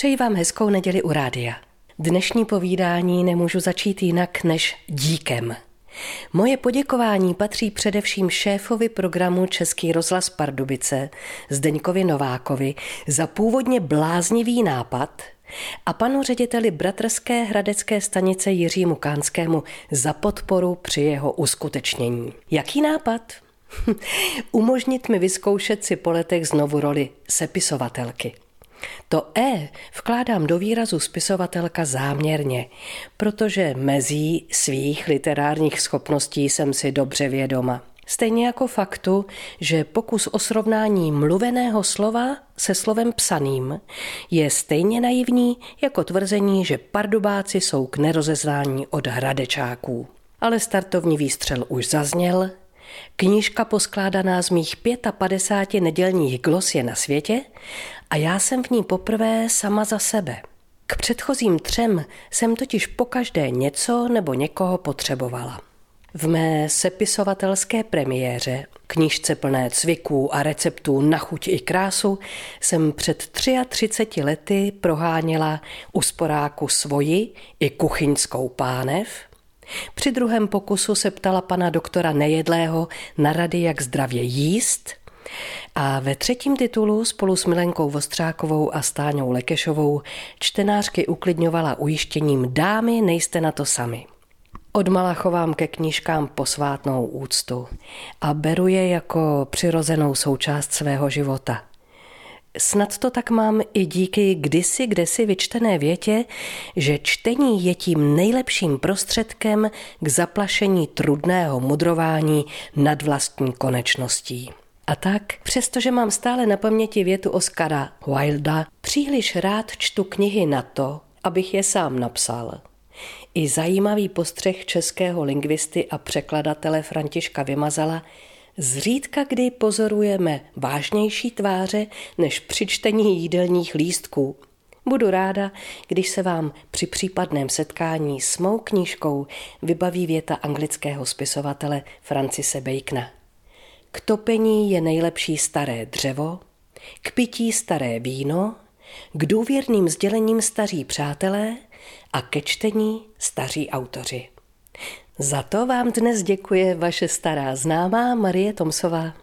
Přeji vám hezkou neděli u rádia. Dnešní povídání nemůžu začít jinak než díkem. Moje poděkování patří především šéfovi programu Český rozhlas Pardubice, Zdeňkovi Novákovi, za původně bláznivý nápad a panu řediteli Bratrské hradecké stanice Jiřímu Kánskému za podporu při jeho uskutečnění. Jaký nápad? Umožnit mi vyzkoušet si po letech znovu roli sepisovatelky. To E vkládám do výrazu spisovatelka záměrně, protože mezí svých literárních schopností jsem si dobře vědoma. Stejně jako faktu, že pokus o srovnání mluveného slova se slovem psaným je stejně naivní jako tvrzení, že pardubáci jsou k nerozeznání od hradečáků. Ale startovní výstřel už zazněl, Knížka poskládaná z mých 55 nedělních glos je na světě a já jsem v ní poprvé sama za sebe. K předchozím třem jsem totiž pokaždé něco nebo někoho potřebovala. V mé sepisovatelské premiéře, knížce plné cviků a receptů na chuť i krásu, jsem před 33 lety proháněla u sporáku svoji i kuchyňskou pánev – při druhém pokusu se ptala pana doktora Nejedlého na rady, jak zdravě jíst a ve třetím titulu spolu s Milenkou Vostřákovou a Stáňou Lekešovou čtenářky uklidňovala ujištěním dámy, nejste na to sami. Odmala chovám ke knížkám posvátnou úctu a beru je jako přirozenou součást svého života – Snad to tak mám i díky kdysi kdesi vyčtené větě, že čtení je tím nejlepším prostředkem k zaplašení trudného mudrování nad vlastní konečností. A tak, přestože mám stále na paměti větu Oscara Wilda, příliš rád čtu knihy na to, abych je sám napsal. I zajímavý postřeh českého lingvisty a překladatele Františka Vymazala Zřídka kdy pozorujeme vážnější tváře než při čtení jídelních lístků. Budu ráda, když se vám při případném setkání s mou knížkou vybaví věta anglického spisovatele Francise Bacona. K topení je nejlepší staré dřevo, k pití staré víno, k důvěrným sdělením staří přátelé a ke čtení staří autoři. Za to vám dnes děkuje vaše stará známá Marie Tomsová.